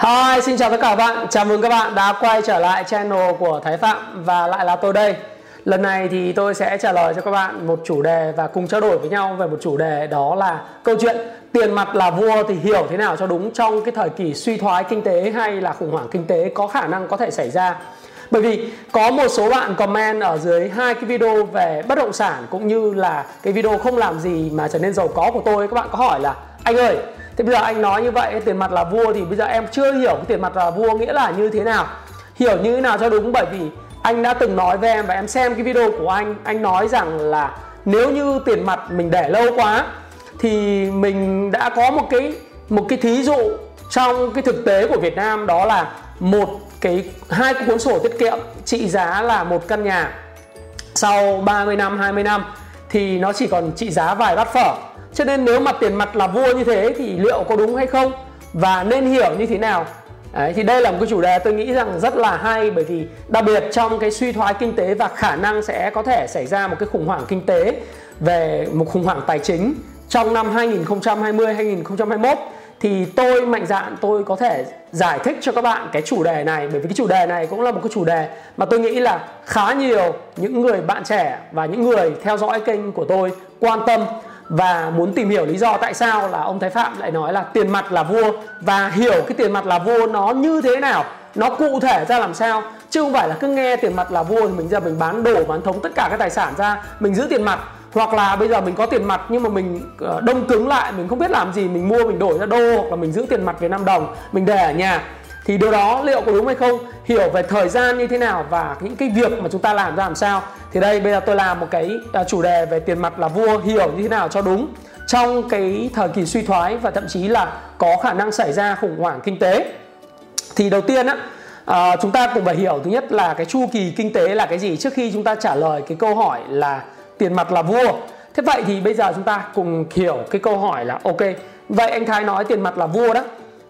Hi, xin chào tất cả các bạn. Chào mừng các bạn đã quay trở lại channel của Thái Phạm và lại là tôi đây. Lần này thì tôi sẽ trả lời cho các bạn một chủ đề và cùng trao đổi với nhau về một chủ đề đó là câu chuyện tiền mặt là vua thì hiểu thế nào cho đúng trong cái thời kỳ suy thoái kinh tế hay là khủng hoảng kinh tế có khả năng có thể xảy ra. Bởi vì có một số bạn comment ở dưới hai cái video về bất động sản cũng như là cái video không làm gì mà trở nên giàu có của tôi các bạn có hỏi là anh ơi thế bây giờ anh nói như vậy, tiền mặt là vua thì bây giờ em chưa hiểu cái tiền mặt là vua nghĩa là như thế nào. Hiểu như thế nào cho đúng, bởi vì anh đã từng nói với em và em xem cái video của anh. Anh nói rằng là nếu như tiền mặt mình để lâu quá, thì mình đã có một cái một cái thí dụ trong cái thực tế của Việt Nam, đó là một cái, hai cái cuốn sổ tiết kiệm trị giá là một căn nhà. Sau 30 năm 20 năm, thì nó chỉ còn trị giá vài bát phở cho nên nếu mà tiền mặt là vua như thế thì liệu có đúng hay không? Và nên hiểu như thế nào? Đấy, thì đây là một cái chủ đề tôi nghĩ rằng rất là hay bởi vì đặc biệt trong cái suy thoái kinh tế và khả năng sẽ có thể xảy ra một cái khủng hoảng kinh tế về một khủng hoảng tài chính trong năm 2020 2021 thì tôi mạnh dạn tôi có thể giải thích cho các bạn cái chủ đề này. Bởi vì cái chủ đề này cũng là một cái chủ đề mà tôi nghĩ là khá nhiều những người bạn trẻ và những người theo dõi kênh của tôi quan tâm và muốn tìm hiểu lý do tại sao là ông Thái Phạm lại nói là tiền mặt là vua và hiểu cái tiền mặt là vua nó như thế nào, nó cụ thể ra làm sao. Chứ không phải là cứ nghe tiền mặt là vua thì mình giờ mình bán đổ bán thống, tất cả các tài sản ra, mình giữ tiền mặt. Hoặc là bây giờ mình có tiền mặt nhưng mà mình ờ, đông cứng lại, mình không biết làm gì, mình mua mình đổi ra đô, hoặc là mình giữ tiền mặt Việt Nam đồng, mình để ở nhà thì điều đó liệu có đúng hay không? Hiểu về thời gian như thế nào và những cái việc mà chúng ta làm ra làm sao? Thì đây bây giờ tôi làm một cái à, chủ đề về tiền mặt là vua hiểu như thế nào cho đúng. Trong cái thời kỳ suy thoái và thậm chí là có khả năng xảy ra khủng hoảng kinh tế. Thì đầu tiên á à, chúng ta cũng phải hiểu thứ nhất là cái chu kỳ kinh tế là cái gì trước khi chúng ta trả lời cái câu hỏi là tiền mặt là vua. Thế vậy thì bây giờ chúng ta cùng hiểu cái câu hỏi là ok vậy anh thái nói tiền mặt là vua đó.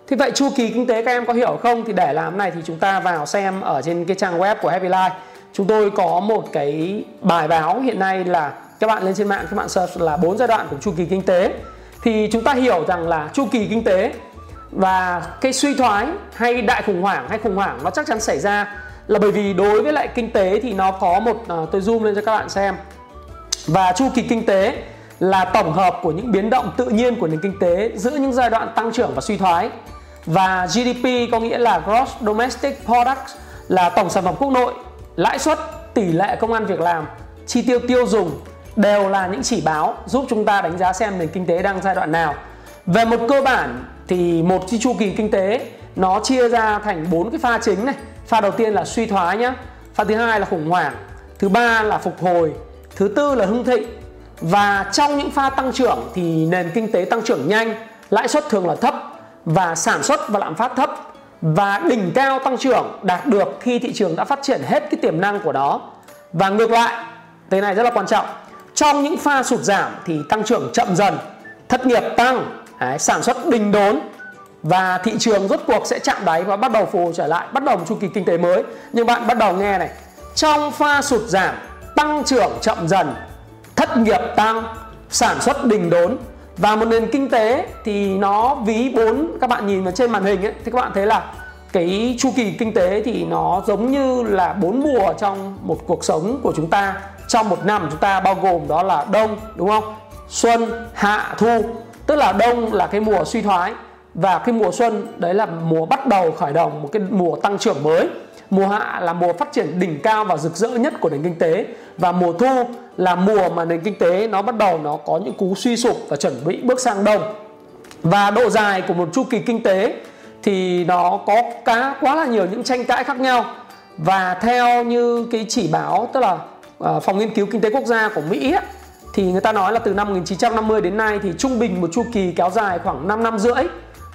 Thế vậy chu kỳ kinh tế các em có hiểu không? Thì để làm này thì chúng ta vào xem ở trên cái trang web của Happy Life. Chúng tôi có một cái bài báo hiện nay là các bạn lên trên mạng, các bạn search là bốn giai đoạn của chu kỳ kinh tế. Thì chúng ta hiểu rằng là chu kỳ kinh tế và cái suy thoái hay đại khủng hoảng, hay khủng hoảng nó chắc chắn xảy ra là bởi vì đối với lại kinh tế thì nó có một ờ, tôi zoom lên cho các bạn xem. Và chu kỳ kinh tế là tổng hợp của những biến động tự nhiên của nền kinh tế giữa những giai đoạn tăng trưởng và suy thoái và GDP có nghĩa là Gross Domestic Product là tổng sản phẩm quốc nội, lãi suất, tỷ lệ công ăn việc làm, chi tiêu tiêu dùng đều là những chỉ báo giúp chúng ta đánh giá xem nền kinh tế đang giai đoạn nào. Về một cơ bản thì một cái chu kỳ kinh tế nó chia ra thành bốn cái pha chính này. Pha đầu tiên là suy thoái nhá. Pha thứ hai là khủng hoảng, thứ ba là phục hồi, thứ tư là hưng thịnh. Và trong những pha tăng trưởng thì nền kinh tế tăng trưởng nhanh, lãi suất thường là thấp và sản xuất và lạm phát thấp và đỉnh cao tăng trưởng đạt được khi thị trường đã phát triển hết cái tiềm năng của nó. Và ngược lại cái này rất là quan trọng trong những pha sụt giảm thì tăng trưởng chậm dần thất nghiệp tăng đấy, sản xuất đình đốn và thị trường rốt cuộc sẽ chạm đáy và bắt đầu phục hồi trở lại bắt đầu một chu kỳ kinh tế mới. Nhưng bạn bắt đầu nghe này trong pha sụt giảm tăng trưởng chậm dần thất nghiệp tăng sản xuất đình đốn và một nền kinh tế thì nó ví bốn các bạn nhìn vào trên màn hình ấy, thì các bạn thấy là cái chu kỳ kinh tế thì nó giống như là bốn mùa trong một cuộc sống của chúng ta trong một năm chúng ta bao gồm đó là đông đúng không? Xuân hạ thu. Tức là đông là cái mùa suy thoái và cái mùa xuân đấy là mùa bắt đầu khởi động một cái mùa tăng trưởng mới mùa hạ là mùa phát triển đỉnh cao và rực rỡ nhất của nền kinh tế. Và mùa thu là mùa mà nền kinh tế nó bắt đầu nó có những cú suy sụp và chuẩn bị bước sang đông. Và độ dài của một chu kỳ kinh tế thì nó có cá quá là nhiều những tranh cãi khác nhau. Và theo như cái chỉ báo tức là à, phòng nghiên cứu kinh tế quốc gia của Mỹ ấy, thì người ta nói là từ năm 1950 đến nay thì trung bình một chu kỳ kéo dài khoảng 5 năm rưỡi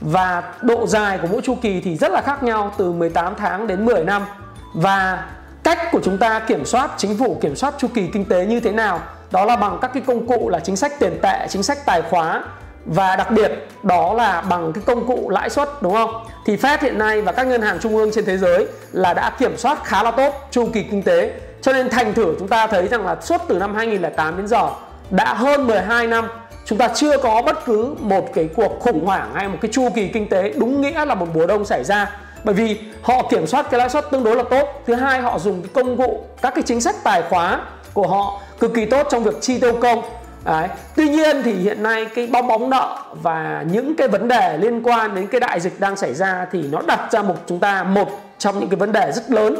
và độ dài của mỗi chu kỳ thì rất là khác nhau từ 18 tháng đến 10 năm. Và cách của chúng ta kiểm soát, chính phủ kiểm soát chu kỳ kinh tế như thế nào, đó là bằng các cái công cụ là chính sách tiền tệ, chính sách tài khóa và đặc biệt, đó là bằng cái công cụ lãi suất, đúng không? Thì Fed hiện nay và các ngân hàng trung ương trên thế giới là đã kiểm soát khá là tốt chu kỳ kinh tế. Cho nên thành thử chúng ta thấy rằng là suốt từ năm 2008 đến giờ, đã hơn 12 năm chúng ta chưa có bất cứ một cái cuộc khủng hoảng hay một cái chu kỳ kinh tế đúng nghĩa là một mùa đông xảy ra. Bởi vì họ kiểm soát cái lãi suất tương đối là tốt. Thứ hai, họ dùng cái công cụ, các cái chính sách tài khóa của họ cực kỳ tốt trong việc chi tiêu công. Đấy. Tuy nhiên thì hiện nay cái bong bóng nợ và những cái vấn đề liên quan đến cái đại dịch đang xảy ra thì nó đặt ra một chúng ta một trong những cái vấn đề rất lớn.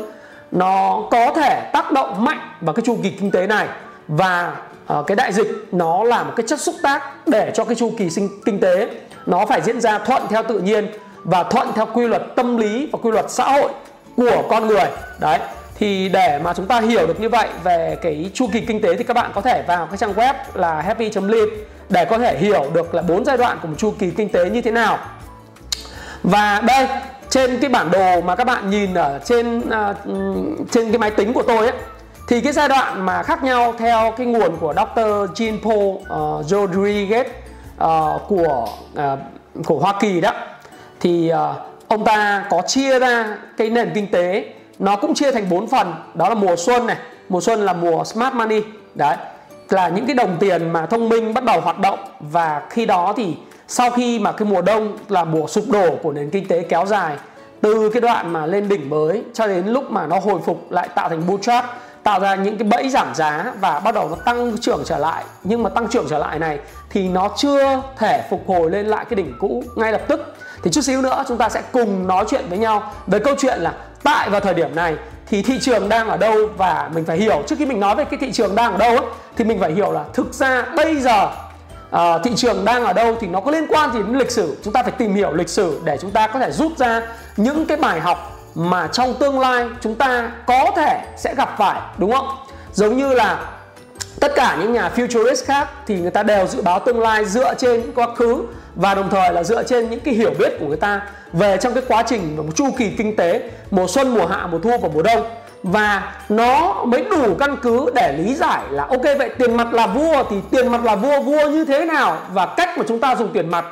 Nó có thể tác động mạnh vào cái chu kỳ kinh tế này và Ờ, cái đại dịch nó là một cái chất xúc tác để cho cái chu kỳ sinh kinh tế nó phải diễn ra thuận theo tự nhiên và thuận theo quy luật tâm lý và quy luật xã hội của con người. Đấy thì để mà chúng ta hiểu được như vậy về cái chu kỳ kinh tế thì các bạn có thể vào cái trang web là happy.live để có thể hiểu được là bốn giai đoạn của một chu kỳ kinh tế như thế nào. Và đây trên cái bản đồ mà các bạn nhìn ở trên uh, trên cái máy tính của tôi ấy thì cái giai đoạn mà khác nhau theo cái nguồn của Dr. Jean Paul uh, Rodriguez uh, của uh, của Hoa Kỳ đó thì uh, ông ta có chia ra cái nền kinh tế nó cũng chia thành bốn phần đó là mùa xuân này mùa xuân là mùa smart money đấy là những cái đồng tiền mà thông minh bắt đầu hoạt động và khi đó thì sau khi mà cái mùa đông là mùa sụp đổ của nền kinh tế kéo dài từ cái đoạn mà lên đỉnh mới cho đến lúc mà nó hồi phục lại tạo thành bull trap tạo ra những cái bẫy giảm giá và bắt đầu nó tăng trưởng trở lại. Nhưng mà tăng trưởng trở lại này thì nó chưa thể phục hồi lên lại cái đỉnh cũ ngay lập tức. Thì chút xíu nữa chúng ta sẽ cùng nói chuyện với nhau về câu chuyện là tại vào thời điểm này thì thị trường đang ở đâu và mình phải hiểu. Trước khi mình nói về cái thị trường đang ở đâu ấy, thì mình phải hiểu là thực ra bây giờ uh, thị trường đang ở đâu thì nó có liên quan gì đến lịch sử. Chúng ta phải tìm hiểu lịch sử để chúng ta có thể rút ra những cái bài học mà trong tương lai chúng ta có thể sẽ gặp phải, đúng không? Giống như là tất cả những nhà futurist khác thì người ta đều dự báo tương lai dựa trên quá khứ và đồng thời là dựa trên những cái hiểu biết của người ta về trong cái quá trình một chu kỳ kinh tế, mùa xuân, mùa hạ, mùa thu và mùa đông. Và nó mới đủ căn cứ để lý giải là, ok, vậy tiền mặt là vua thì tiền mặt là vua vua như thế nào và cách mà chúng ta dùng tiền mặt,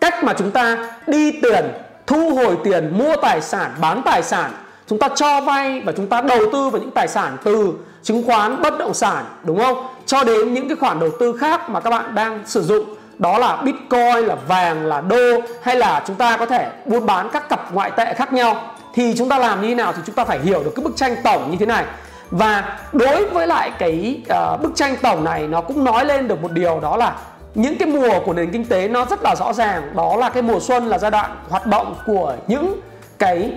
cách mà chúng ta đi tiền thu hồi tiền mua tài sản bán tài sản. Chúng ta cho vay và chúng ta đầu tư vào những tài sản từ chứng khoán bất động sản đúng không? Cho đến những cái khoản đầu tư khác mà các bạn đang sử dụng. Đó là bitcoin là vàng là đô hay là chúng ta có thể buôn bán các cặp ngoại tệ khác nhau. Thì chúng ta làm như thế nào thì chúng ta phải hiểu được cái bức tranh tổng như thế này. Và đối với lại cái uh, bức tranh tổng này nó cũng nói lên được một điều đó là những cái mùa của nền kinh tế nó rất là rõ ràng. Đó là cái mùa xuân là giai đoạn hoạt động của những cái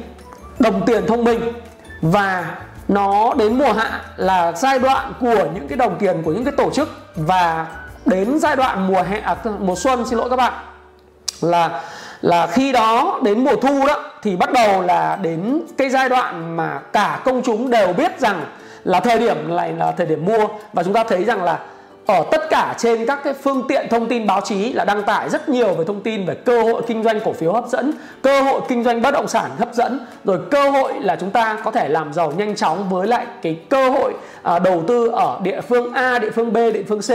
đồng tiền thông minh. Và nó đến mùa hạ là giai đoạn của những cái đồng tiền của những cái tổ chức. Và đến giai đoạn mùa hè à, mùa xuân xin lỗi các bạn là là khi đó đến mùa thu đó thì bắt đầu là đến cái giai đoạn mà cả công chúng đều biết rằng là thời điểm này là thời điểm mua. Và chúng ta thấy rằng là ở tất cả trên các cái phương tiện thông tin báo chí là đăng tải rất nhiều về thông tin về cơ hội kinh doanh cổ phiếu hấp dẫn, cơ hội kinh doanh bất động sản hấp dẫn, rồi cơ hội là chúng ta có thể làm giàu nhanh chóng với lại cái cơ hội à, đầu tư ở địa phương A, địa phương B, địa phương C.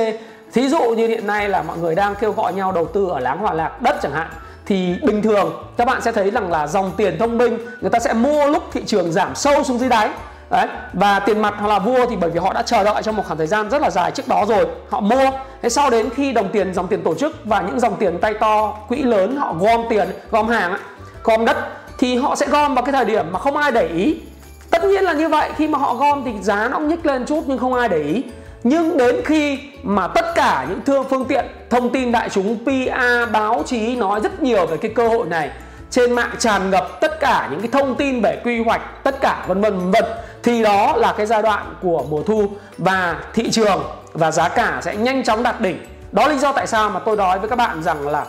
Thí dụ như hiện nay là mọi người đang kêu gọi nhau đầu tư ở láng hòa lạc đất chẳng hạn thì bình thường các bạn sẽ thấy rằng là dòng tiền thông minh người ta sẽ mua lúc thị trường giảm sâu xuống dưới đáy Đấy. Và tiền mặt hoặc là vua thì bởi vì họ đã chờ đợi trong một khoảng thời gian rất là dài trước đó rồi Họ mua. Thế sau đến khi đồng tiền, dòng tiền tổ chức và những dòng tiền tay to, quỹ lớn họ gom tiền, gom hàng, gom đất Thì họ sẽ gom vào cái thời điểm mà không ai để ý. Tất nhiên là như vậy, khi mà họ gom thì giá nó cũng nhích lên chút nhưng không ai để ý. Nhưng đến khi mà tất cả những thương phương tiện thông tin đại chúng PA báo chí nói rất nhiều về cái cơ hội này trên mạng tràn ngập tất cả những cái thông tin về quy hoạch tất cả vân vân vân thì đó là cái giai đoạn của mùa thu và thị trường và giá cả sẽ nhanh chóng đạt đỉnh. Đó là lý do tại sao mà tôi nói với các bạn rằng là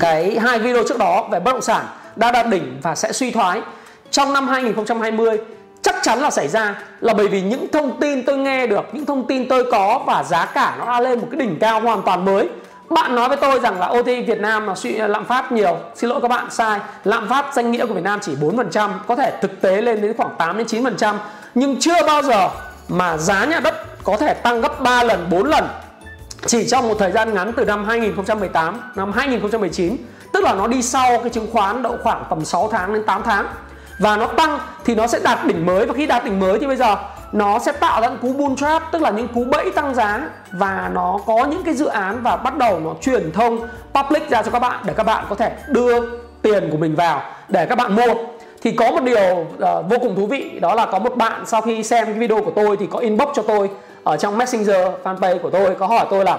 cái hai video trước đó về bất động sản đã đạt đỉnh và sẽ suy thoái. Trong năm 2020 chắc chắn là xảy ra là bởi vì những thông tin tôi nghe được, những thông tin tôi có và giá cả nó đã lên một cái đỉnh cao hoàn toàn mới bạn nói với tôi rằng là OTI Việt Nam là suy lạm phát nhiều. Xin lỗi các bạn, sai. Lạm phát danh nghĩa của Việt Nam chỉ 4% có thể thực tế lên đến khoảng 8 đến 9% nhưng chưa bao giờ mà giá nhà đất có thể tăng gấp 3 lần 4 lần. Chỉ trong một thời gian ngắn từ năm 2018 năm 2019 tức là nó đi sau cái chứng khoán độ khoảng tầm 6 tháng đến 8 tháng. Và nó tăng thì nó sẽ đạt đỉnh mới. Và khi đạt đỉnh mới thì bây giờ nó sẽ tạo ra những cú bull trap tức là những cú bẫy tăng giá và nó có những cái dự án và bắt đầu nó truyền thông public ra cho các bạn để các bạn có thể đưa tiền của mình vào để các bạn mua. Thì có một điều uh, vô cùng thú vị đó là có một bạn sau khi xem cái video của tôi thì có inbox cho tôi ở trong messenger fanpage của tôi có hỏi tôi là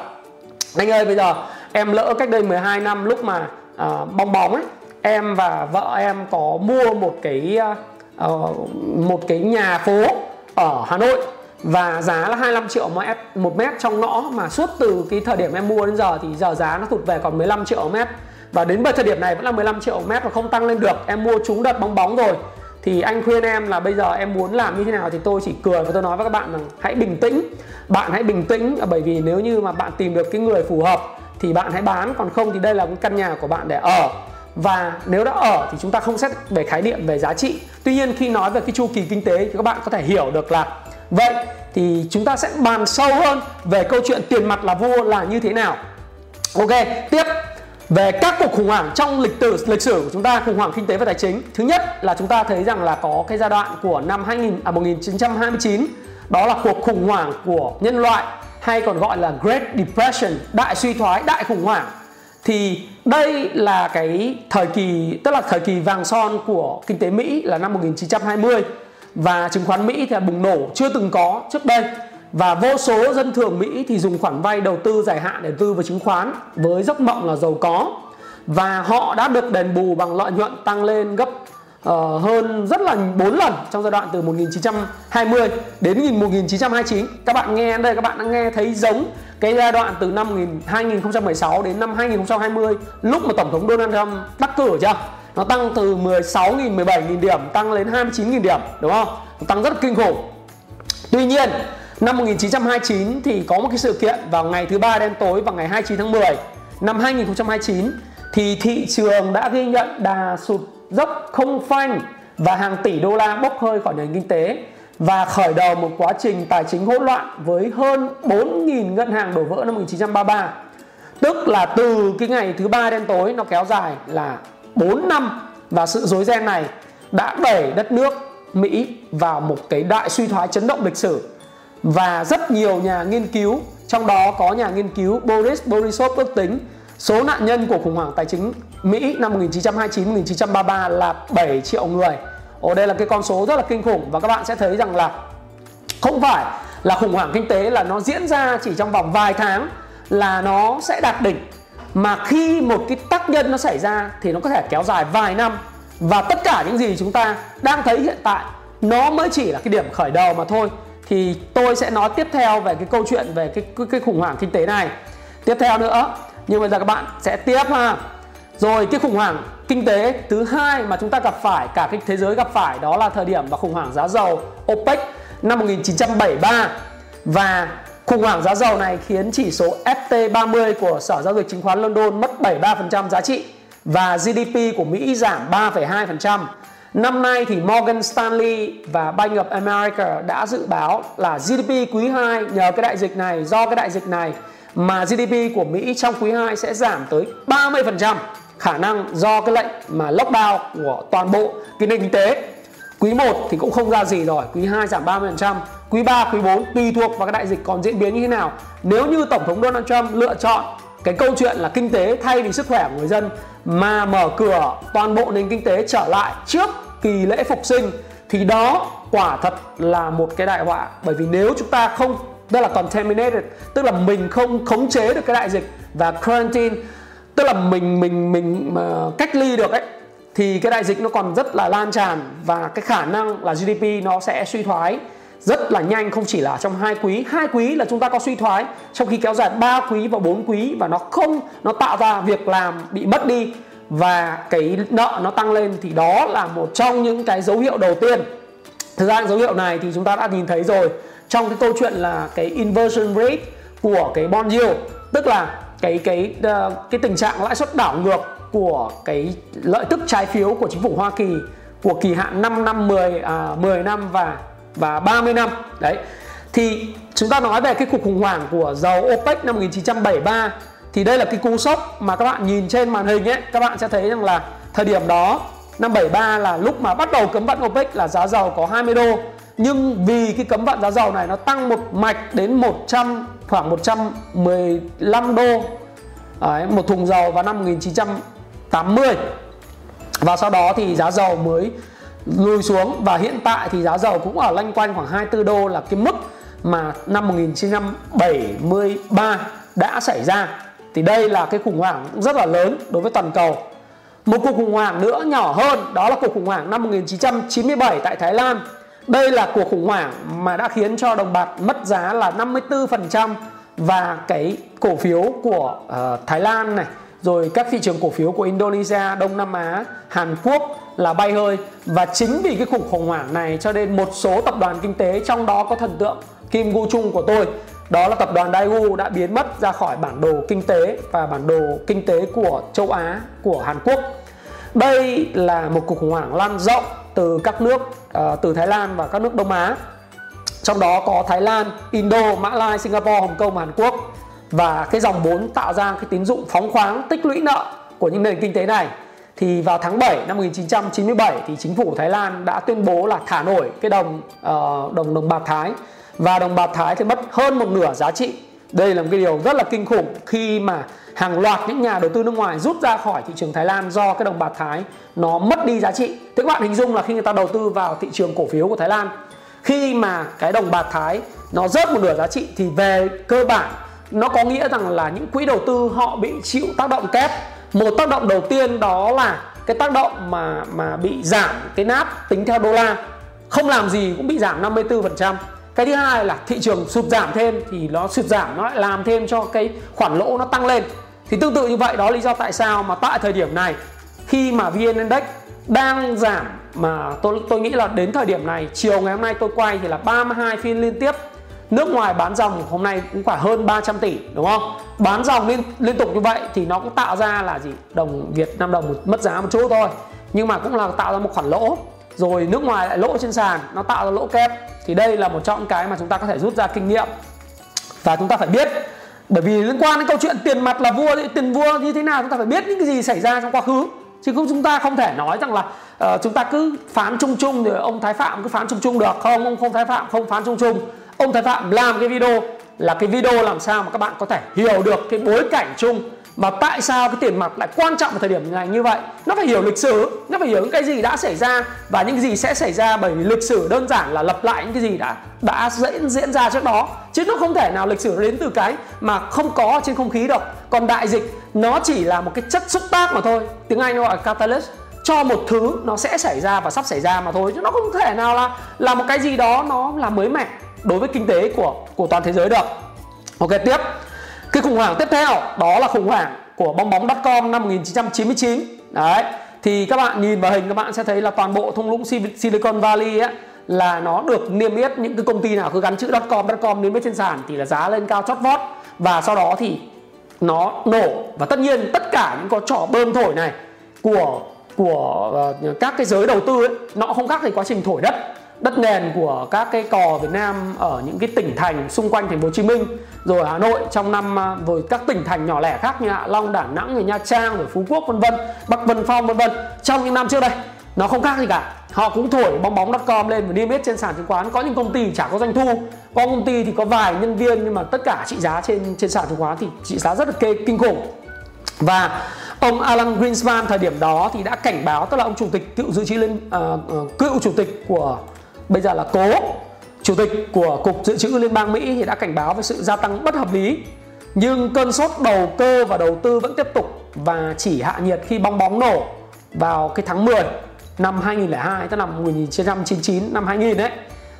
anh ơi bây giờ em lỡ cách đây 12 năm lúc mà uh, bong bóng ấy em và vợ em có mua một cái uh, một cái nhà phố ở Hà Nội và giá là 25 triệu một mét, một mét trong ngõ mà suốt từ cái thời điểm em mua đến giờ thì giờ giá nó tụt về còn 15 triệu một mét. Và đến thời điểm này vẫn là 15 triệu một mét và không tăng lên được. Em mua trúng đợt bóng bóng rồi. Thì anh khuyên em là bây giờ em muốn làm như thế nào thì tôi chỉ cười và tôi nói với các bạn rằng hãy bình tĩnh. Bạn hãy bình tĩnh à, bởi vì nếu như mà bạn tìm được cái người phù hợp thì bạn hãy bán. Còn không thì đây là cái căn nhà của bạn để ở và nếu đã ở thì chúng ta không xét về khái niệm về giá trị. Tuy nhiên khi nói về cái chu kỳ kinh tế thì các bạn có thể hiểu được là vậy thì chúng ta sẽ bàn sâu hơn về câu chuyện tiền mặt là vua là như thế nào. Ok, tiếp. Về các cuộc khủng hoảng trong lịch sử lịch sử của chúng ta, khủng hoảng kinh tế và tài chính. Thứ nhất là chúng ta thấy rằng là có cái giai đoạn của năm 2000 à 1929 đó là cuộc khủng hoảng của nhân loại, hay còn gọi là Great Depression, đại suy thoái, đại khủng hoảng thì đây là cái thời kỳ tức là thời kỳ vàng son của kinh tế Mỹ là năm 1920 và chứng khoán Mỹ thì bùng nổ chưa từng có trước đây. Và vô số dân thường Mỹ thì dùng khoản vay đầu tư dài hạn để tư vào chứng khoán với giấc mộng là giàu có. Và họ đã được đền bù bằng lợi nhuận tăng lên gấp uh, hơn rất là 4 lần trong giai đoạn từ 1920 đến 1929 các bạn nghe đây các bạn đã nghe thấy giống cái giai đoạn từ năm 2016 đến năm 2020 lúc mà tổng thống Donald Trump đắc cử chưa? Nó tăng từ 16.000 17.000 điểm, tăng lên 29.000 điểm, đúng không? Nó tăng rất kinh khủng. Tuy nhiên, năm 1929 thì có một cái sự kiện vào ngày thứ ba đen tối vào ngày 29 tháng 10 năm 2029 thì thị trường đã ghi nhận đà sụt dốc không phanh và hàng tỷ đô la bốc hơi khỏi nền kinh tế và khởi đầu một quá trình tài chính hỗn loạn với hơn 4.000 ngân hàng đổ vỡ năm 1933. Tức là từ cái ngày thứ ba đen tối, nó kéo dài là 4 năm và sự rối ren này đã đẩy đất nước Mỹ vào một cái đại suy thoái chấn động lịch sử và rất nhiều nhà nghiên cứu, trong đó có nhà nghiên cứu Boris Borisov ước tính, số nạn nhân của khủng hoảng tài chính Mỹ năm 1929-1933 là 7 triệu người. Ồ đây là cái con số rất là kinh khủng. Và các bạn sẽ thấy rằng là không phải là khủng hoảng kinh tế là nó diễn ra chỉ trong vòng vài tháng là nó sẽ đạt đỉnh. Mà khi một cái tác nhân nó xảy ra thì nó có thể kéo dài vài năm. Và tất cả những gì chúng ta đang thấy hiện tại nó mới chỉ là cái điểm khởi đầu mà thôi. Thì tôi sẽ nói tiếp theo về cái câu chuyện về cái cái, cái khủng hoảng kinh tế này. Tiếp theo nữa nhưng bây giờ các bạn sẽ tiếp ha rồi cái khủng hoảng kinh tế thứ hai mà chúng ta gặp phải cả cái thế giới gặp phải đó là thời điểm mà khủng hoảng giá dầu OPEC năm 1973 và khủng hoảng giá dầu này khiến chỉ số FT30 của Sở giao dịch chứng khoán London mất 73% giá trị và GDP của Mỹ giảm 3,2%. Năm nay thì Morgan Stanley và Bank of America đã dự báo là GDP quý 2 nhờ cái đại dịch này do cái đại dịch này mà GDP của Mỹ trong quý 2 sẽ giảm tới 30% khả năng do cái lệnh mà lockdown của toàn bộ cái nền kinh tế. Quý 1 thì cũng không ra gì rồi, quý 2 giảm 30%, quý 3, quý 4 tùy thuộc vào cái đại dịch còn diễn biến như thế nào. Nếu như Tổng thống Donald Trump lựa chọn cái câu chuyện là kinh tế thay vì sức khỏe của người dân mà mở cửa toàn bộ nền kinh tế trở lại trước kỳ lễ phục sinh thì đó quả thật là một cái đại họa bởi vì nếu chúng ta không tức là contaminated tức là mình không khống chế được cái đại dịch và quarantine tức là mình mình mình, mà cách ly được ấy, thì cái đại dịch nó còn rất là lan tràn và cái khả năng là GDP nó sẽ suy thoái rất là nhanh, không chỉ là trong hai quý. Hai quý là chúng ta có suy thoái, trong khi kéo dài 3 quý và 4 quý và nó không, nó tạo ra việc làm bị mất đi và cái nợ nó tăng lên thì đó là một trong những cái dấu hiệu đầu tiên. Thực ra dấu hiệu này thì chúng ta đã nhìn thấy rồi. Trong cái câu chuyện là cái inversion rate của cái bond yield, tức là cái cái ờ, cái tình trạng lãi suất đảo ngược của cái lợi tức trái phiếu của chính phủ Hoa Kỳ của kỳ hạn 5 năm 10 à, 10 năm và và 30 năm. Đấy. Thì chúng ta nói về cái cuộc khủng hoảng của dầu OPEC năm 1973 thì đây là cái cú sốc mà các bạn nhìn trên màn hình ấy các bạn sẽ thấy rằng là thời điểm đó năm 73 là lúc mà bắt đầu cấm vận OPEC là giá dầu có 20 đô nhưng vì cái cấm vận giá dầu này nó tăng một mạch đến 100 khoảng 115 đô. Đấy, một thùng dầu vào năm 1980 và sau đó thì giá dầu mới lùi xuống. Và hiện tại thì giá dầu cũng ở lanh quanh khoảng 24 đô là cái mức mà năm 1973 đã xảy ra. Thì đây là cái khủng hoảng rất là lớn đối với toàn cầu. Một cuộc khủng hoảng nữa nhỏ hơn đó là cuộc khủng hoảng năm 1997 tại Thái Lan đây là cuộc khủng hoảng mà đã khiến cho đồng bạc mất giá là 54% và cái cổ phiếu của uh, Thái Lan này rồi các thị trường cổ phiếu của Indonesia, Đông Nam Á, Hàn Quốc là bay hơi. Và chính vì cái cuộc khủng hoảng này cho nên một số tập đoàn kinh tế trong đó có thần tượng Kim Gu Chung của tôi đó là tập đoàn Daewoo đã biến mất ra khỏi bản đồ kinh tế và bản đồ kinh tế của châu Á của Hàn Quốc. Đây là một cuộc khủng hoảng lan rộng từ các nước uh, từ Thái Lan và các nước Đông Á. Trong đó có Thái Lan, Indo, Mã Lai, Singapore, Hồng Kông Hàn Quốc. Và cái dòng vốn tạo ra cái tín dụng phóng khoáng tích lũy nợ của những nền kinh tế này. Thì vào tháng 7 năm 1997 thì chính phủ Thái Lan đã tuyên bố là thả nổi cái đồng uh, đồng đồng bạc Thái. Và đồng bạc Thái thì mất hơn một nửa giá trị. Đây là một cái điều rất là kinh khủng khi mà hàng loạt những nhà đầu tư nước ngoài rút ra khỏi thị trường Thái Lan do cái đồng bạc Thái nó mất đi giá trị. Thế các bạn hình dung là khi người ta đầu tư vào thị trường cổ phiếu của Thái Lan, khi mà cái đồng bạc Thái nó rớt một nửa giá trị thì về cơ bản nó có nghĩa rằng là những quỹ đầu tư họ bị chịu tác động kép. Một tác động đầu tiên đó là cái tác động mà mà bị giảm cái nát tính theo đô la. Không làm gì cũng bị giảm 54% cái thứ hai là thị trường sụt giảm thêm thì nó sụt giảm, nó lại làm thêm cho cái khoản lỗ nó tăng lên. Thì tương tự như vậy, đó lý do tại sao mà tại thời điểm này, khi mà VN Index đang giảm mà tôi tôi nghĩ là đến thời điểm này, chiều ngày hôm nay tôi quay thì là 32 phiên liên tiếp. Nước ngoài bán dòng hôm nay cũng khoảng hơn 300 tỷ, đúng không? Bán dòng liên liên tục như vậy thì nó cũng tạo ra là gì? Đồng Việt Nam đồng mất giá một chút thôi. Nhưng mà cũng là tạo ra một khoản lỗ rồi nước ngoài lại lỗ trên sàn nó tạo ra lỗ kép. Thì đây là một trong những cái mà chúng ta có thể rút ra kinh nghiệm. Và chúng ta phải biết bởi vì liên quan đến câu chuyện tiền mặt là vua tiền vua như thế nào chúng ta phải biết những cái gì xảy ra trong quá khứ. Chứ không chúng ta không thể nói rằng là uh, chúng ta cứ phán chung chung rồi ông thái phạm cứ phán chung chung được. Không ông không thái phạm không phán chung chung. Ông thái phạm làm cái video là cái video làm sao mà các bạn có thể hiểu được cái bối cảnh chung và tại sao cái tiền mặt lại quan trọng vào thời điểm này như vậy? Nó phải hiểu lịch sử, nó phải hiểu những cái gì đã xảy ra và những cái gì sẽ xảy ra bởi vì lịch sử đơn giản là lặp lại những cái gì đã đã diễn diễn ra trước đó. Chứ nó không thể nào lịch sử đến từ cái mà không có trên không khí đâu. Còn đại dịch, nó chỉ là một cái chất xúc tác mà thôi. Tiếng anh nó gọi là catalyst. Cho một thứ, nó sẽ xảy ra và sắp xảy ra mà thôi. Chứ nó không thể nào là là một cái gì đó nó là mới mẻ đối với kinh tế của của toàn thế giới được. Ok, tiếp cái khủng hoảng tiếp theo đó là khủng hoảng của bong bóng.com năm 1999 đấy thì các bạn nhìn vào hình các bạn sẽ thấy là toàn bộ thung lũng Silicon Valley ấy là nó được niêm yết những cái công ty nào cứ gắn chữ .com .com niêm yết trên sàn thì là giá lên cao chót vót. Và sau đó thì nó nổ. Và tất nhiên tất cả những con trò bơm thổi này của của uh, các cái giới đầu tư ấy, nó không khác gì quá trình thổi đất đất nền của các cái cò Việt Nam ở những cái tỉnh thành xung quanh thành phố Hồ Chí Minh rồi Hà Nội trong năm à, rồi các tỉnh thành nhỏ lẻ khác như Hạ Long, Đà Nẵng, rồi Nha Trang, rồi Phú Quốc vân vân, Bắc Vân Phong vân vân. Trong những năm trước đây nó không khác gì cả. Họ cũng thổi bong bóng.com lên và niêm yết trên sàn chứng khoán có những công ty chả có doanh thu. Có công ty thì có vài nhân viên nhưng mà tất cả trị giá trên trên sàn chứng khoán thì trị giá rất là kê, kinh khủng. Và ông Alan Greenspan thời điểm đó thì đã cảnh báo tức là ông chủ tịch cựu dự trữ liên uh, uh, cựu chủ tịch của bây giờ là cố chủ tịch của cục dự trữ liên bang Mỹ thì đã cảnh báo về sự gia tăng bất hợp lý. Nhưng cơn sốt đầu cơ và đầu tư vẫn tiếp tục và chỉ hạ nhiệt khi bong bóng nổ vào cái tháng 10 năm 2002 tức là 1999 năm 2000 đấy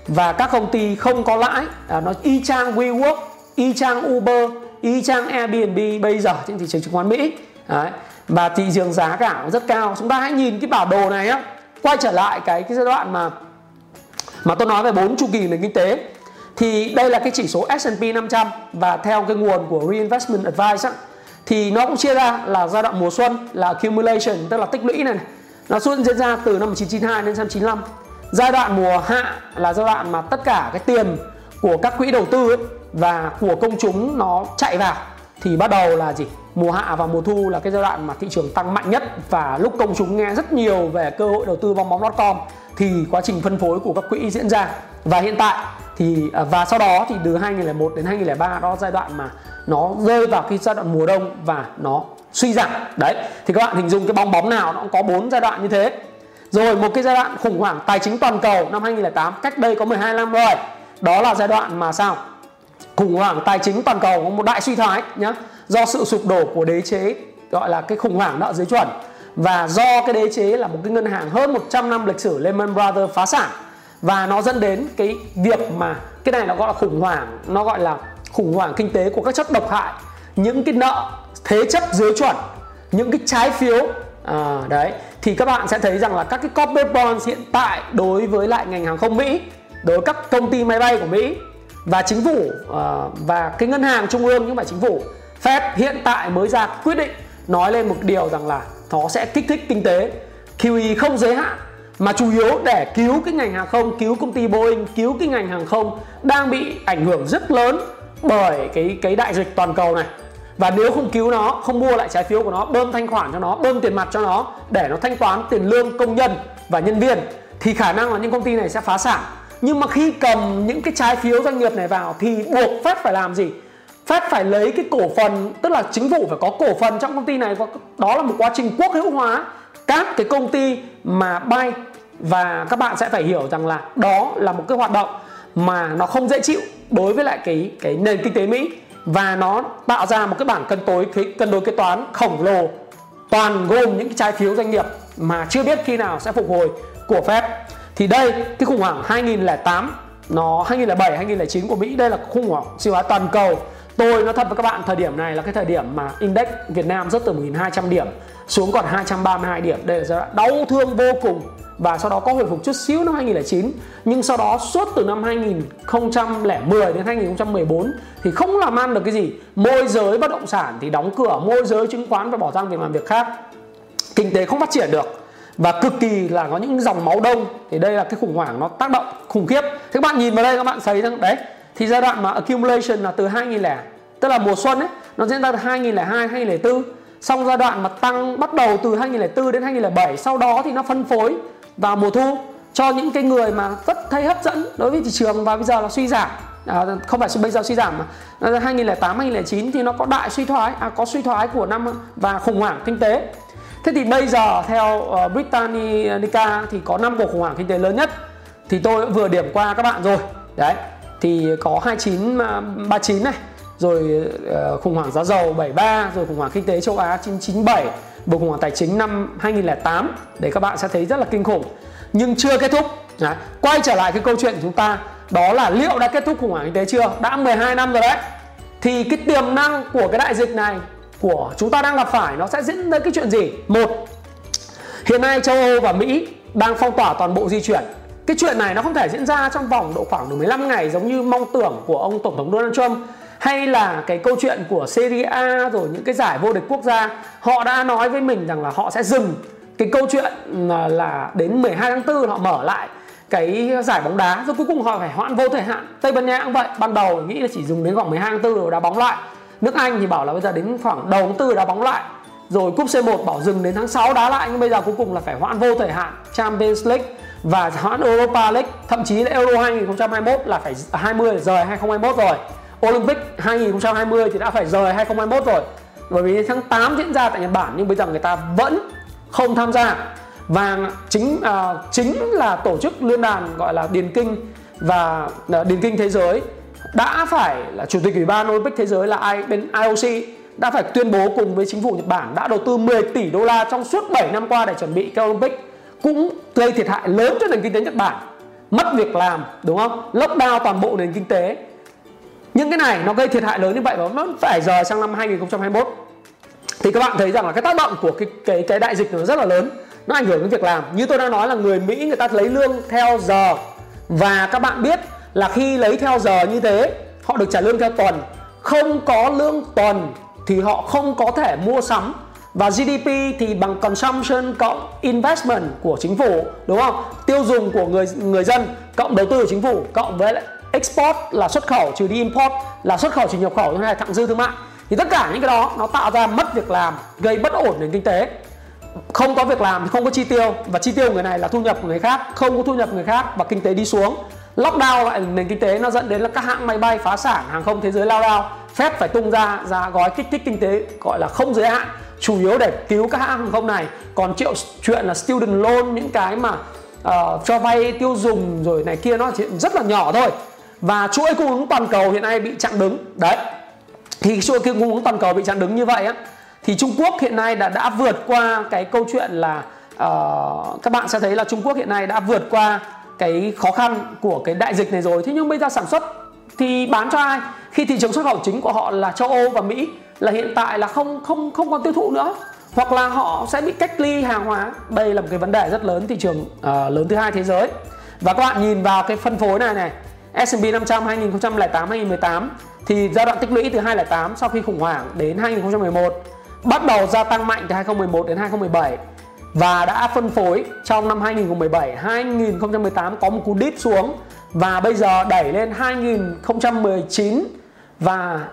và các công ty không có lãi à, nó y chang WeWork, y chang Uber, y chang Airbnb bây giờ trên thị trường chứng khoán Mỹ. Đấy. và thị trường giá cả rất cao. Chúng ta hãy nhìn cái bản đồ này á. Quay trở lại cái cái giai đoạn mà mà tôi nói về bốn chu kỳ nền kinh tế thì đây là cái chỉ số S&P 500 và theo cái nguồn của Reinvestment Advice á, thì nó cũng chia ra là giai đoạn mùa xuân là accumulation tức là tích lũy này, này. nó xuất diễn ra từ năm 1992 đến năm 1995 giai đoạn mùa hạ là giai đoạn mà tất cả cái tiền của các quỹ đầu tư ấy, và của công chúng nó chạy vào thì bắt đầu là gì? Mùa hạ và mùa thu là cái giai đoạn mà thị trường tăng mạnh nhất. Và lúc công chúng nghe rất nhiều về cơ hội đầu tư bong bóng.com thì quá trình phân phối của các quỹ diễn ra. Và hiện tại thì à, và sau đó thì từ 2001 đến 2003 đó giai đoạn mà nó rơi vào cái giai đoạn mùa đông và nó suy giảm. Đấy, thì các bạn hình dung cái bong bóng nào nó cũng có bốn giai đoạn như thế. Rồi một cái giai đoạn khủng hoảng tài chính toàn cầu năm 2008 cách đây có 12 năm rồi. Đó là giai đoạn mà sao? Khủng hoảng tài chính toàn cầu một đại suy thoái nhá do sự sụp đổ của đế chế gọi là cái khủng hoảng nợ dưới chuẩn. Và do cái đế chế là một cái ngân hàng hơn 100 năm lịch sử Lehman Brothers phá sản. Và nó dẫn đến cái việc mà cái này nó gọi là khủng hoảng nó gọi là khủng hoảng kinh tế của các chất độc hại. Những cái nợ thế chấp dưới chuẩn những cái trái phiếu à, đấy thì các bạn sẽ thấy rằng là các cái corporate bonds hiện tại đối với lại ngành hàng không Mỹ đối với các công ty máy bay của Mỹ và chính phủ ờ, và cái ngân hàng trung ương nhưng mà chính phủ Fed hiện tại mới ra quyết định nói lên một điều rằng là nó sẽ kích thích kinh tế QE không giới hạn mà chủ yếu để cứu cái ngành hàng không, cứu công ty Boeing, cứu cái ngành hàng không đang bị ảnh hưởng rất lớn bởi cái cái đại dịch toàn cầu này. Và nếu không cứu nó, không mua lại trái phiếu của nó, bơm thanh khoản cho nó, bơm tiền mặt cho nó để nó thanh toán tiền lương công nhân và nhân viên thì khả năng là những công ty này sẽ phá sản nhưng mà khi cầm những cái trái phiếu doanh nghiệp này vào thì buộc Fed phải làm gì? Fed phải lấy cái cổ phần, tức là chính phủ phải có cổ phần trong công ty này. Và đó là một quá trình quốc hữu hóa. Các cái công ty mà bay và các bạn sẽ phải hiểu rằng là đó là một cái hoạt động mà nó không dễ chịu đối với lại cái cái nền kinh tế Mỹ. Và nó tạo ra một cái bảng cân đối cái cân đối kế toán khổng lồ, toàn gồm những cái trái phiếu doanh nghiệp mà chưa biết khi nào sẽ phục hồi của Fed thì đây, cái khủng hoảng 2008 nó 2007 2009 của Mỹ, đây là khủng hoảng siêu hóa toàn cầu. Tôi nói thật với các bạn, thời điểm này là cái thời điểm mà index Việt Nam rất từ 1.200 điểm xuống còn 232 điểm. Đây là giai đoạn đau thương vô cùng và sau đó có hồi phục chút xíu năm 2009 nhưng sau đó suốt từ năm 2010 đến 2014 thì không làm ăn được cái gì. Môi giới bất động sản thì đóng cửa, môi giới chứng khoán phải bỏ sang việc làm việc khác. Kinh tế không phát triển được và cực kỳ là có những dòng máu đông. Thì đây là cái khủng hoảng nó tác động khủng khiếp. Thế các bạn nhìn vào đây các bạn thấy rằng đấy thì giai đoạn mà accumulation là từ 2000 tức là mùa xuân ấy nó diễn ra từ 2002 2004 xong giai đoạn mà tăng bắt đầu từ 2004 đến 2007 sau đó thì nó phân phối vào mùa thu cho những cái người mà rất thấy hấp dẫn đối với thị trường và bây giờ là suy giảm. À, không phải bây giờ suy giảm mà. 2008 2009 thì nó có đại suy thoái à, có suy thoái của năm và khủng hoảng kinh tế. Thế thì bây giờ theo uh, Britannica thì có 5 cuộc khủng hoảng kinh tế lớn nhất thì tôi vừa điểm qua các bạn rồi. Đấy. Thì có 29 39 ờ, này, rồi uh, khủng hoảng giá dầu 73, rồi khủng hoảng kinh tế châu Á 997, cuộc khủng hoảng tài chính năm 2008 để các bạn sẽ thấy rất là kinh khủng. Nhưng chưa kết thúc. Đấy. Quay trở lại cái câu chuyện của chúng ta đó là liệu đã kết thúc khủng hoảng kinh tế chưa? Đã 12 năm rồi đấy. Thì cái tiềm năng của cái đại dịch này của chúng ta đang gặp phải, nó sẽ diễn đến cái chuyện gì? Một, hiện nay châu âu và mỹ đang phong tỏa toàn bộ di chuyển. Cái chuyện này nó không thể diễn ra trong vòng độ khoảng được 15 ngày giống như mong tưởng của ông tổng thống Donald Trump, hay là cái câu chuyện của Serie A rồi những cái giải vô địch quốc gia. Họ đã nói với mình rằng là họ sẽ dừng cái câu chuyện ờ, là đến 12 tháng 4 họ mở lại cái giải bóng đá, rồi cuối cùng họ phải hoãn vô thời hạn. Tây Ban Nha cũng vậy, ban đầu nghĩ là chỉ dùng đến khoảng 12 tháng 4 rồi đá bóng lại nước Anh thì bảo là bây giờ đến khoảng đầu tháng 4 đá bóng lại. Rồi cúp C1 bảo dừng đến tháng 6 đá lại nhưng bây giờ cuối cùng là phải hoãn vô thời hạn Champions League và hoãn Europa League. Thậm chí là Euro 2021 là phải 20 rời 2021 rồi. Olympic 2020 thì đã phải rời 2021 rồi. Bởi vì tháng 8 diễn ra tại Nhật Bản nhưng bây giờ người ta vẫn không tham gia. Và chính uh, chính là tổ chức liên đoàn gọi là điền kinh và uh, điền kinh thế giới đã phải là chủ tịch ủy ban Olympic thế giới là ai bên IOC đã phải tuyên bố cùng với chính phủ Nhật Bản đã đầu tư 10 tỷ đô la trong suốt 7 năm qua để chuẩn bị cái Olympic, cũng gây thiệt hại lớn cho nền kinh tế Nhật Bản. Mất việc làm, đúng không? Lockdown toàn bộ nền kinh tế. Những cái này nó gây thiệt hại lớn như vậy và nó phải giờ sang năm 2021 thì các bạn thấy rằng là cái tác động của cái cái cái đại dịch nó rất là lớn. Nó ảnh hưởng đến việc làm. Như tôi đã nói là người Mỹ, người ta lấy lương theo giờ. Và các bạn biết là khi lấy theo giờ như thế, họ được trả lương theo tuần. Không có lương tuần thì họ không có thể mua sắm. Và GDP thì bằng consumption cộng investment của chính phủ, đúng không? Tiêu dùng của người người dân cộng đầu tư của chính phủ cộng với lại export là xuất khẩu, trừ đi import là xuất khẩu, trừ nhập khẩu, hay là thặng dư thương mại. Thì tất cả những cái đó nó tạo ra mất việc làm, gây bất ổn nền kinh tế. Không có việc làm thì không có chi tiêu, và chi tiêu người này là thu nhập của người khác, không có thu nhập người khác và kinh tế đi xuống lockdown lại nền kinh tế nó dẫn đến là các hãng máy bay phá sản hàng không thế giới lao đao. Phép phải tung ra ra gói kích thích kinh tế gọi là không giới hạn chủ yếu để cứu các hãng hàng không này. Còn triệu chuyện là student loan những cái mà uh, cho vay tiêu dùng rồi này kia nó chuyện rất là nhỏ thôi. Và chuỗi cung ứng toàn cầu hiện nay bị chặn đứng. Đấy. Thì chuỗi cung ứng toàn cầu bị chặn đứng như vậy á thì Trung Quốc hiện nay đã đã vượt qua cái câu chuyện là uh, các bạn sẽ thấy là Trung Quốc hiện nay đã vượt qua cái khó khăn của cái đại dịch này rồi. Thế nhưng bây giờ sản xuất thì bán cho ai? Khi thị trường xuất khẩu chính của họ là châu Âu và Mỹ là hiện tại là không không không còn tiêu thụ nữa. Hoặc là họ sẽ bị cách ly hàng hóa. Đây là một cái vấn đề rất lớn thị trường uh, lớn thứ hai thế giới. Và các bạn nhìn vào cái phân phối này này S&P 500 2008 2018 thì giai đoạn tích lũy từ 2008 sau khi khủng hoảng đến 2011 bắt đầu gia tăng mạnh từ 2011 đến 2017 và đã phân phối trong năm 2017 2018 có một cú dip xuống. Và bây giờ đẩy lên 2019 và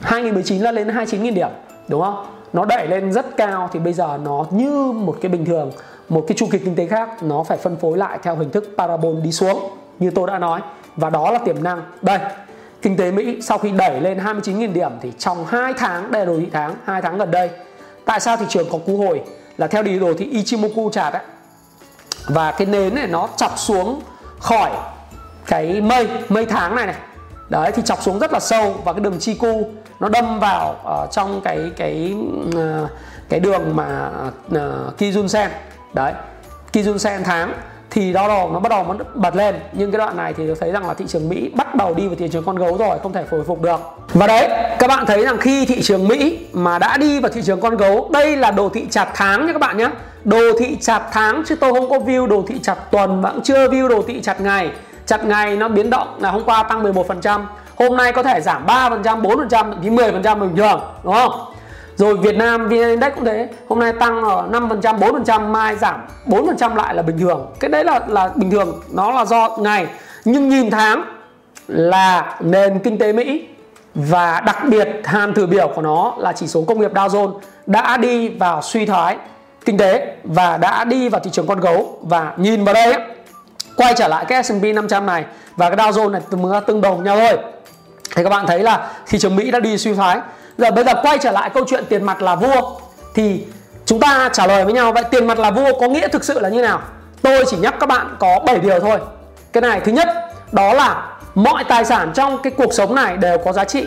2019 là lên 29.000 điểm, đúng không? Nó đẩy lên rất cao thì bây giờ nó như một cái bình thường, một cái chu kỳ kinh tế khác. Nó phải phân phối lại theo hình thức parabol đi xuống, như tôi đã nói. Và đó là tiềm năng. Đây, kinh tế Mỹ sau khi đẩy lên 29.000 điểm thì trong 2 tháng, đây là đồ thị tháng 2 tháng gần đây, tại sao thị trường có cú hồi? Là theo đi đồ thị Ichimoku chart ấy. Và cái nến này nó chọc xuống khỏi cái mây mây tháng này này. Đấy thì chọc xuống rất là sâu và cái đường chi cu nó đâm vào ở trong cái cái ờ, cái đường mà uh, Kijun Sen. Đấy Kijun Sen tháng thì đau đầu nó bắt đầu nó bật lên. Nhưng cái đoạn này thì tôi thấy rằng là thị trường Mỹ bắt đầu đi vào thị trường con gấu rồi, không thể hồi phục được. Và đấy, các bạn thấy rằng khi thị trường Mỹ mà đã đi vào thị trường con gấu, đây là đồ thị chặt tháng nha các bạn nhé. Đồ thị chặt tháng chứ tôi không có view đồ thị chặt tuần và cũng chưa view đồ thị chặt ngày. Chặt ngày nó biến động là hôm qua tăng 11% hôm nay có thể giảm 3% 4% thậm chí 10% bình thường, đúng không? Rồi Việt Nam VN Index cũng thế. Hôm nay tăng ở 5% 4% mai giảm 4% lại là bình thường. Cái đấy là là bình thường. Nó là do ngày. Nhưng nhìn tháng là nền kinh tế Mỹ và đặc biệt hàm thử biểu của nó là chỉ số công nghiệp Dow Jones đã đi vào suy thoái kinh tế và đã đi vào thị trường con gấu. Và nhìn vào đây quay trở lại cái S&P 500 này và cái Dow Jones này tương, tương đồng nhau thôi. Thì các bạn thấy là thị trường Mỹ đã đi suy thoái. Giờ bây giờ quay trở lại câu chuyện tiền mặt là vua thì chúng ta trả lời với nhau vậy tiền mặt là vua có nghĩa thực sự là như nào? Tôi chỉ nhắc các bạn có 7 điều thôi. Cái này thứ nhất đó là mọi tài sản trong cái cuộc sống này đều có giá trị.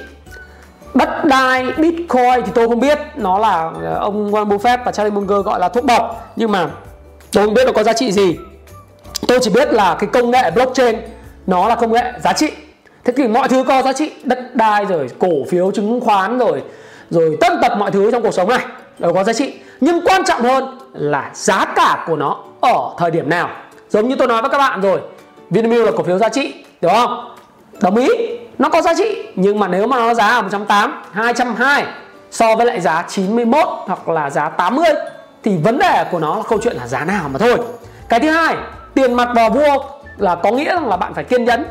Đất đai, Bitcoin thì tôi không biết nó là ờ, ông Warren Buffett và Charlie Munger gọi là thuốc bọc nhưng mà tôi không biết nó có giá trị gì. Tôi chỉ biết là cái công nghệ blockchain nó là công nghệ giá trị thế thì mọi thứ có giá trị, đất đai rồi, cổ phiếu, chứng khoán rồi rồi tất tật mọi thứ trong cuộc sống này đều có giá trị. Nhưng quan trọng hơn là giá cả của nó ở thời điểm nào. Giống như tôi nói với các bạn rồi, Vinamilk là cổ phiếu giá trị, đúng không? Đồng ý, nó có giá trị, nhưng mà nếu mà nó giá ở 180 220 so với lại giá 91 hoặc là giá 80 thì vấn đề của nó là câu chuyện là giá nào mà thôi. Cái thứ hai, tiền mặt vào vua là có nghĩa là bạn phải kiên nhẫn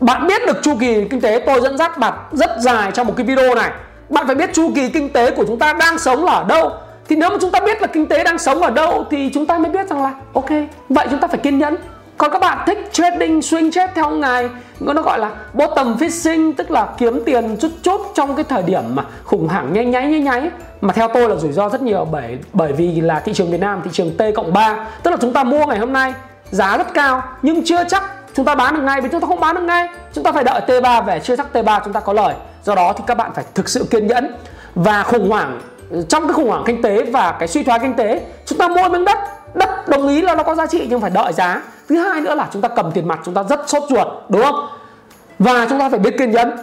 bạn biết được chu kỳ kinh tế tôi dẫn dắt bạn rất dài trong một cái video này. Bạn phải biết chu kỳ kinh tế của chúng ta đang sống là ở đâu. Thì nếu mà chúng ta biết là kinh tế đang sống ở đâu thì chúng ta mới biết rằng là, ok, vậy chúng ta phải kiên nhẫn. Còn các bạn thích trading, swing trade theo ngày, nó gọi là bottom fishing, tức là kiếm tiền chút chút trong cái thời điểm mà khủng hoảng nháy nháy nháy nháy. Mà theo tôi là rủi ro rất nhiều bởi bởi vì là thị trường Việt Nam, thị trường T cộng 3 tức là chúng ta mua ngày hôm nay giá rất cao nhưng chưa chắc chúng ta bán được ngay vì chúng ta không bán được ngay. Chúng ta phải đợi T3 về chưa chắc T3 chúng ta có lời. Do đó thì các bạn phải thực sự kiên nhẫn. Và khủng hoảng trong cái khủng hoảng kinh tế và cái suy thoái kinh tế chúng ta mua miếng đất. Đất đồng ý là nó có giá trị nhưng phải đợi giá. Thứ hai nữa là chúng ta cầm tiền mặt chúng ta rất sốt ruột đúng không? Và chúng ta phải biết kiên nhẫn.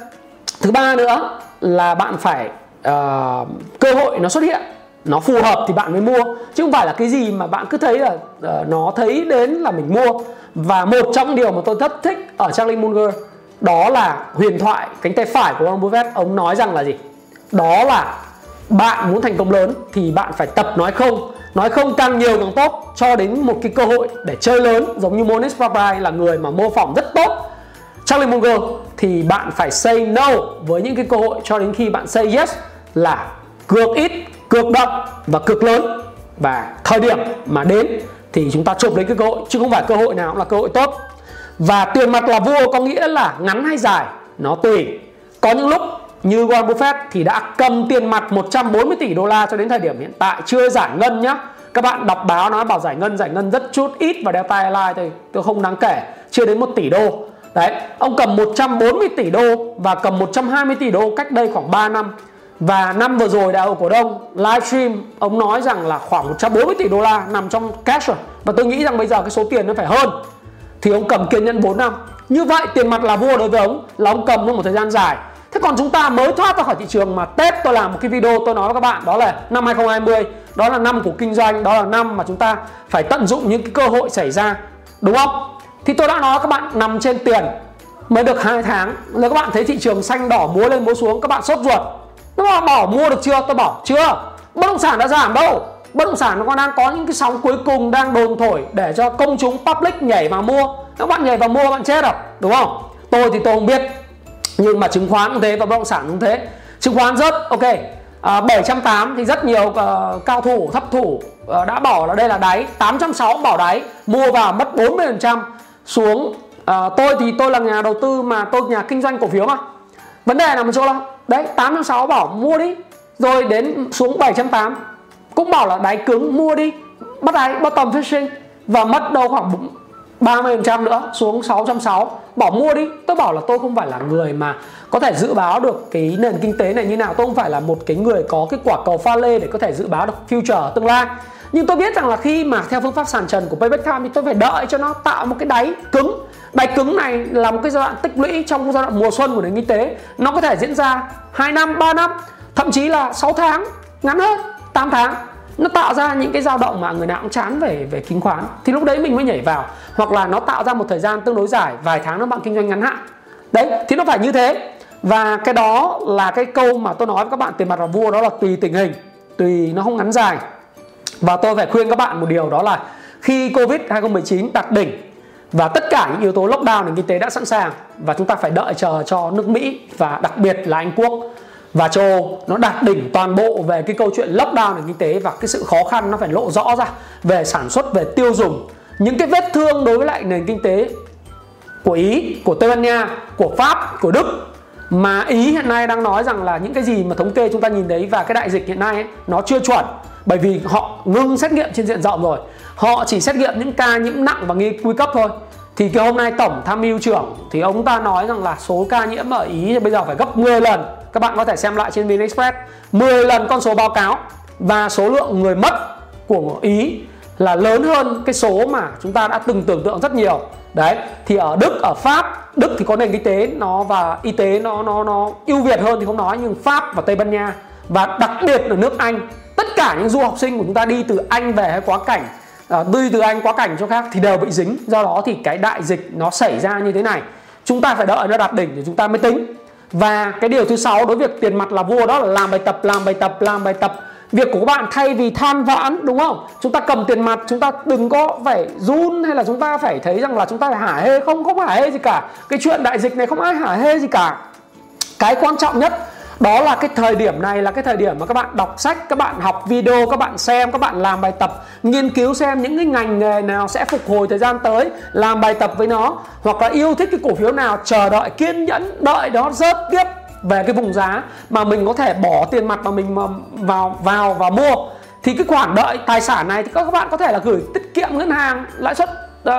Thứ ba nữa là bạn phải uh, cơ hội nó xuất hiện nó phù hợp thì bạn mới mua. Chứ không phải là cái gì mà bạn cứ thấy là uh, nó thấy đến là mình mua. Và một trong điều mà tôi rất thích ở Charlie Munger đó là huyền thoại cánh tay phải của ông Buffett. Ông nói rằng là gì? Đó là bạn muốn thành công lớn thì bạn phải tập nói không. Nói không càng nhiều càng tốt cho đến một cái cơ hội để chơi lớn giống như Monis Papai là người mà mô phỏng rất tốt. Charlie Munger thì bạn phải say no với những cái cơ hội cho đến khi bạn say yes là cược ít, cực động và cực lớn và thời điểm mà đến thì chúng ta chụp lấy cái cơ hội, chứ không phải cơ hội nào cũng là cơ hội tốt. Và tiền mặt là vua có nghĩa là ngắn hay dài, nó tùy. Có những lúc như Warren Buffett thì đã cầm tiền mặt 140 tỷ đô la cho đến thời điểm hiện tại, chưa giải ngân nhá. Các bạn đọc báo nói bảo giải ngân giải ngân rất chút, ít và Delta Airlines thì tôi không đáng kể, chưa đến 1 tỷ đô. Đấy, ông cầm 140 tỷ đô và cầm 120 tỷ đô cách đây khoảng 3 năm và năm vừa rồi, đại hội cổ đông livestream ông nói rằng là khoảng 140 tỷ đô la nằm trong cash rồi. Và tôi nghĩ rằng bây giờ cái số tiền nó phải hơn. Thì ông cầm kiên nhẫn 4 năm. Như vậy, tiền mặt là vua đối với ông, là ông cầm trong một thời gian dài. Thế còn chúng ta mới thoát ra khỏi thị trường mà Tết tôi làm một cái video tôi nói với các bạn, đó là năm 2020 đó là năm của kinh doanh, đó là năm mà chúng ta phải tận dụng những cái cơ hội xảy ra, đúng không? Thì tôi đã nói các bạn nằm trên tiền mới được hai tháng. Nếu các bạn thấy thị trường xanh đỏ múa lên múa xuống, các bạn sốt ruột nó bảo bỏ mua được chưa? Tôi bảo chưa. Bất động sản đã giảm đâu. Bất động sản nó còn đang có những cái sóng cuối cùng đang đồn thổi để cho công chúng public nhảy vào mua. Các bạn nhảy vào mua bạn chết rồi đúng không? Tôi thì tôi không biết nhưng mà chứng khoán cũng thế và bất động sản cũng thế. Chứng khoán rớt ok. À, 780 thì rất nhiều uh, cao thủ thấp thủ uh, đã bỏ là đây là đáy. 860 bỏ đáy mua vào mất 40 phần trăm xuống. Uh, tôi thì tôi là nhà đầu tư mà tôi nhà kinh doanh cổ phiếu mà. Vấn đề nằm ở chỗ là đấy 860 bảo, mua đi. Rồi đến xuống 780 cũng bảo là đáy cứng, mua đi. Bắt đáy bottom fishing. Và mất đâu khoảng 30% nữa, xuống 660 bỏ mua đi. Tôi bảo là tôi không phải là người mà có thể dự báo được cái nền kinh tế này như nào. Tôi không phải là một cái người có cái quả cầu pha lê để có thể dự báo được future tương lai. Nhưng tôi biết rằng là khi mà theo phương pháp sàn trần của Payback Time thì tôi phải đợi cho nó tạo một cái đáy cứng đáy cứng này là một cái giai đoạn tích lũy trong giai đoạn mùa xuân của nền kinh tế. Nó có thể diễn ra 2 năm 3 năm, thậm chí là 6 tháng, ngắn hơn 8 tháng. Nó tạo ra những cái dao động mà người nào cũng chán về về chứng khoán. Thì lúc đấy mình mới nhảy vào. Hoặc là nó tạo ra một thời gian tương đối dài, vài tháng nó bạn kinh doanh ngắn hạn. Đấy, thì nó phải như thế. Và cái đó là cái câu mà tôi nói với các bạn, tiền mặt là vua, đó là tùy tình hình. Tùy nó không ngắn dài. Và tôi phải khuyên các bạn một điều, đó là khi Covid 2019 đạt đỉnh và tất cả những yếu tố lockdown nền kinh tế đã sẵn sàng và chúng ta phải đợi chờ cho nước Mỹ và đặc biệt là Anh Quốc. Và châu Âu nó đạt đỉnh toàn bộ về cái câu chuyện lockdown nền kinh tế và cái sự khó khăn nó phải lộ rõ ra về sản xuất về tiêu dùng. Những cái vết thương đối với lại nền kinh tế của Ý, của Tây Ban Nha, của Pháp, của Đức mà Ý hiện nay đang nói rằng là những cái gì mà thống kê chúng ta nhìn thấy và cái đại dịch hiện nay ấy, nó chưa chuẩn. Bởi vì họ ngưng xét nghiệm trên diện rộng rồi họ chỉ xét nghiệm những ca nhiễm nặng và nghi nguy cấp thôi. Thì cái hôm nay tổng tham mưu trưởng thì ông ta nói rằng là số ca nhiễm ở Ý bây giờ phải gấp 10 lần. Các bạn có thể xem lại trên VnExpress 10 lần con số báo cáo và số lượng người mất của Ý là lớn hơn cái số mà chúng ta đã từng tưởng tượng rất nhiều. Đấy, thì ở Đức, ở Pháp, Đức thì có nền kinh tế nó và y tế nó nó nó ưu việt hơn thì không nói, nhưng Pháp và Tây Ban Nha và đặc biệt là nước Anh. Tất cả những du học sinh của chúng ta đi từ Anh về hay quá cảnh à, đi từ Anh quá cảnh cho khác thì đều bị dính. Do đó thì cái đại dịch nó xảy ra như thế này. Chúng ta phải đợi nó đạt đỉnh thì chúng ta mới tính. Và cái điều thứ sáu đối với việc tiền mặt là vua đó là làm bài tập làm bài tập làm bài tập. Việc của các bạn thay vì than vãn đúng không? Chúng ta cầm tiền mặt chúng ta đừng có phải run hay là chúng ta phải thấy rằng là chúng ta phải hả hê không không hả hê gì cả. Cái chuyện đại dịch này không ai hả hê gì cả. Cái quan trọng nhất đó là cái thời điểm này là cái thời điểm mà các bạn đọc sách các bạn học video các bạn xem các bạn làm bài tập nghiên cứu xem những cái ngành nghề nào sẽ phục hồi thời gian tới làm bài tập với nó hoặc là yêu thích cái cổ phiếu nào chờ đợi kiên nhẫn đợi nó rớt tiếp về cái vùng giá mà mình có thể bỏ tiền mặt mà mình vào vào và mua. Thì cái khoản đợi tài sản này thì các bạn có thể là gửi tiết kiệm ngân hàng lãi suất uh,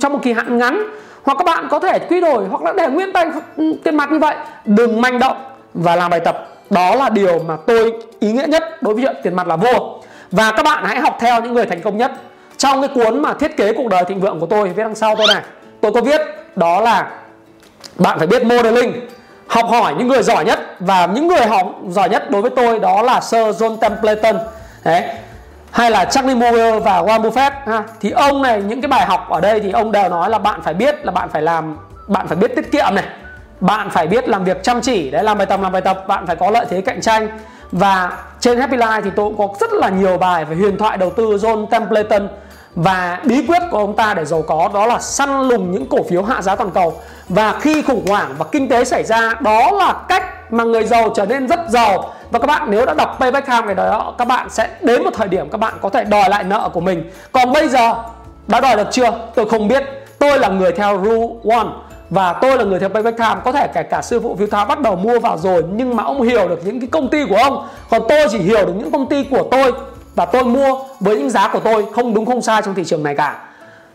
trong một kỳ hạn ngắn hoặc các bạn có thể quy đổi hoặc là để nguyên tay ừ, tiền mặt như vậy. Đừng manh động và làm bài tập. Đó là điều mà tôi ý nghĩa nhất đối với chuyện tiền mặt là vô. Và các bạn hãy học theo những người thành công nhất. Trong cái cuốn mà thiết kế cuộc đời thịnh vượng của tôi, viết đằng sau tôi này, tôi có viết đó là bạn phải biết modeling, học hỏi những người giỏi nhất. Và những người học giỏi nhất đối với tôi đó là Sir John Templeton. Đấy. Hay là Charlie Munger và Warren Buffett, ha. Thì ông này, những cái bài học ở đây thì ông đều nói là bạn phải biết là bạn phải làm, bạn phải biết tiết kiệm này bạn phải biết làm việc chăm chỉ để làm bài tập, làm bài tập, bạn phải có lợi thế cạnh tranh. Và trên Happy Life thì tôi cũng có rất là nhiều bài về huyền thoại đầu tư John Templeton. Và bí quyết của ông ta để giàu có đó là săn lùng những cổ phiếu hạ giá toàn cầu. Và khi khủng hoảng và kinh tế xảy ra, đó là cách mà người giàu trở nên rất giàu. Và các bạn nếu đã đọc Payback Time ngày đó, các bạn sẽ đến một thời điểm các bạn có thể đòi lại nợ của mình. Còn bây giờ, đã đòi được chưa? Tôi không biết. Tôi là người theo rule one và tôi là người theo Payback Time có thể kể cả sư phụ phiếu Thao bắt đầu mua vào rồi, nhưng mà ông hiểu được những cái công ty của ông. Còn tôi chỉ hiểu được những công ty của tôi và tôi mua với những giá của tôi, không đúng, không sai trong thị trường này cả.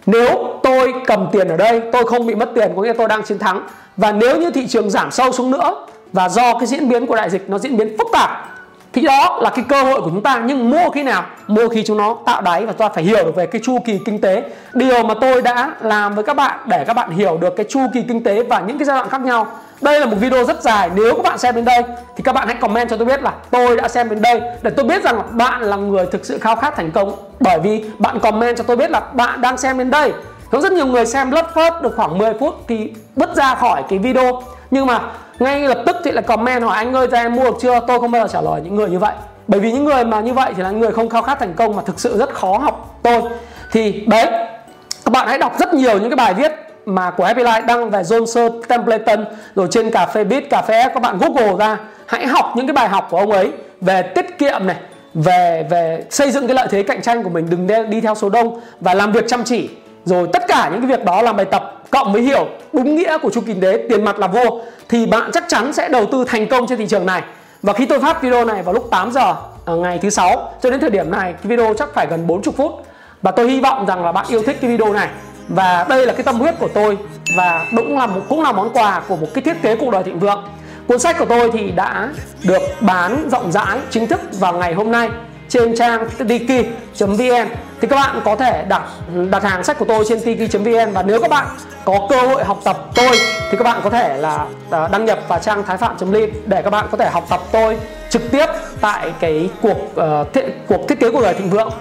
Nếu tôi cầm tiền ở đây, tôi không bị mất tiền, có nghĩa tôi đang chiến thắng. Và nếu như thị trường giảm sâu xuống nữa, và do cái diễn biến của đại dịch nó diễn biến phức tạp thì đó là cái cơ hội của chúng ta, nhưng mua khi nào mua khi chúng nó tạo đáy và chúng ta phải hiểu được về cái chu kỳ kinh tế, điều mà tôi đã làm với các bạn để các bạn hiểu được cái chu kỳ kinh tế và những cái giai đoạn khác nhau. Đây là một video rất dài, nếu các bạn xem đến đây thì các bạn hãy comment cho tôi biết là tôi đã xem đến đây để tôi biết rằng bạn là người thực sự khao khát thành công. Bởi vì bạn comment cho tôi biết là bạn đang xem đến đây. Có rất nhiều người xem lất phớt được khoảng 10 phút thì bứt ra khỏi cái video. Nhưng mà ngay lập tức thì lại comment hỏi anh ơi cho em mua được chưa? Tôi không bao giờ trả lời những người như vậy. Bởi vì những người mà như vậy thì là người không khao khát thành công mà thực sự rất khó học. Tôi thì đấy các bạn hãy đọc rất nhiều những cái bài viết mà của Happy Life đăng về Johnson Templeton rồi trên cà phê Bit, cà phê F. Các bạn Google ra hãy học những cái bài học của ông ấy về tiết kiệm này về về xây dựng cái lợi thế cạnh tranh của mình đừng đi theo số đông và làm việc chăm chỉ rồi tất cả những cái việc đó làm bài tập cộng với hiểu đúng nghĩa của chu kinh tế tiền mặt là vô, thì bạn chắc chắn sẽ đầu tư thành công trên thị trường này. Và khi tôi phát video này vào lúc 8 giờ à, ngày thứ sáu, cho đến thời điểm này, cái video chắc phải gần 40 phút. Và tôi hy vọng rằng là bạn yêu thích cái video này. Và đây là cái tâm huyết của tôi, và cũng là một, cũng là món quà của một cái thiết kế cuộc đời thịnh vượng. Cuốn sách của tôi thì đã được bán rộng rãi chính thức vào ngày hôm nay trên trang tiki.vn thì các bạn có thể đặt đặt hàng sách của tôi trên tiki.vn và nếu các bạn có cơ hội học tập tôi thì các bạn có thể là à, đăng nhập vào trang thái phạm.ly để các bạn có thể học tập tôi trực tiếp tại cái cuộc uh, thiết, cuộc thiết kế cuộc đời thịnh vượng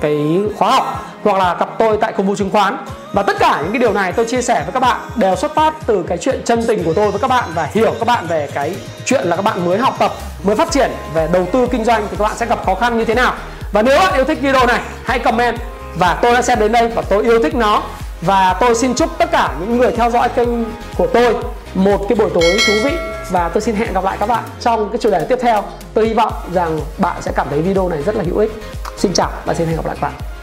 cái khóa học hoặc là gặp tôi tại công vụ chứng khoán. Và tất cả những cái điều này tôi chia sẻ với các bạn đều xuất phát từ cái chuyện chân tình của tôi với các bạn và hiểu các bạn về cái chuyện là các bạn mới học tập mới phát triển về đầu tư kinh doanh thì các bạn sẽ gặp khó khăn như thế nào và nếu bạn yêu thích video này, hãy comment. Và tôi đã xem đến đây và tôi yêu thích nó. Và tôi xin chúc tất cả những người theo dõi kênh của tôi một cái buổi tối thú vị. Và tôi xin hẹn gặp lại các bạn trong cái chủ đề tiếp theo. Tôi hy vọng rằng bạn sẽ cảm thấy video này rất là hữu ích. Xin chào và xin hẹn gặp lại các bạn.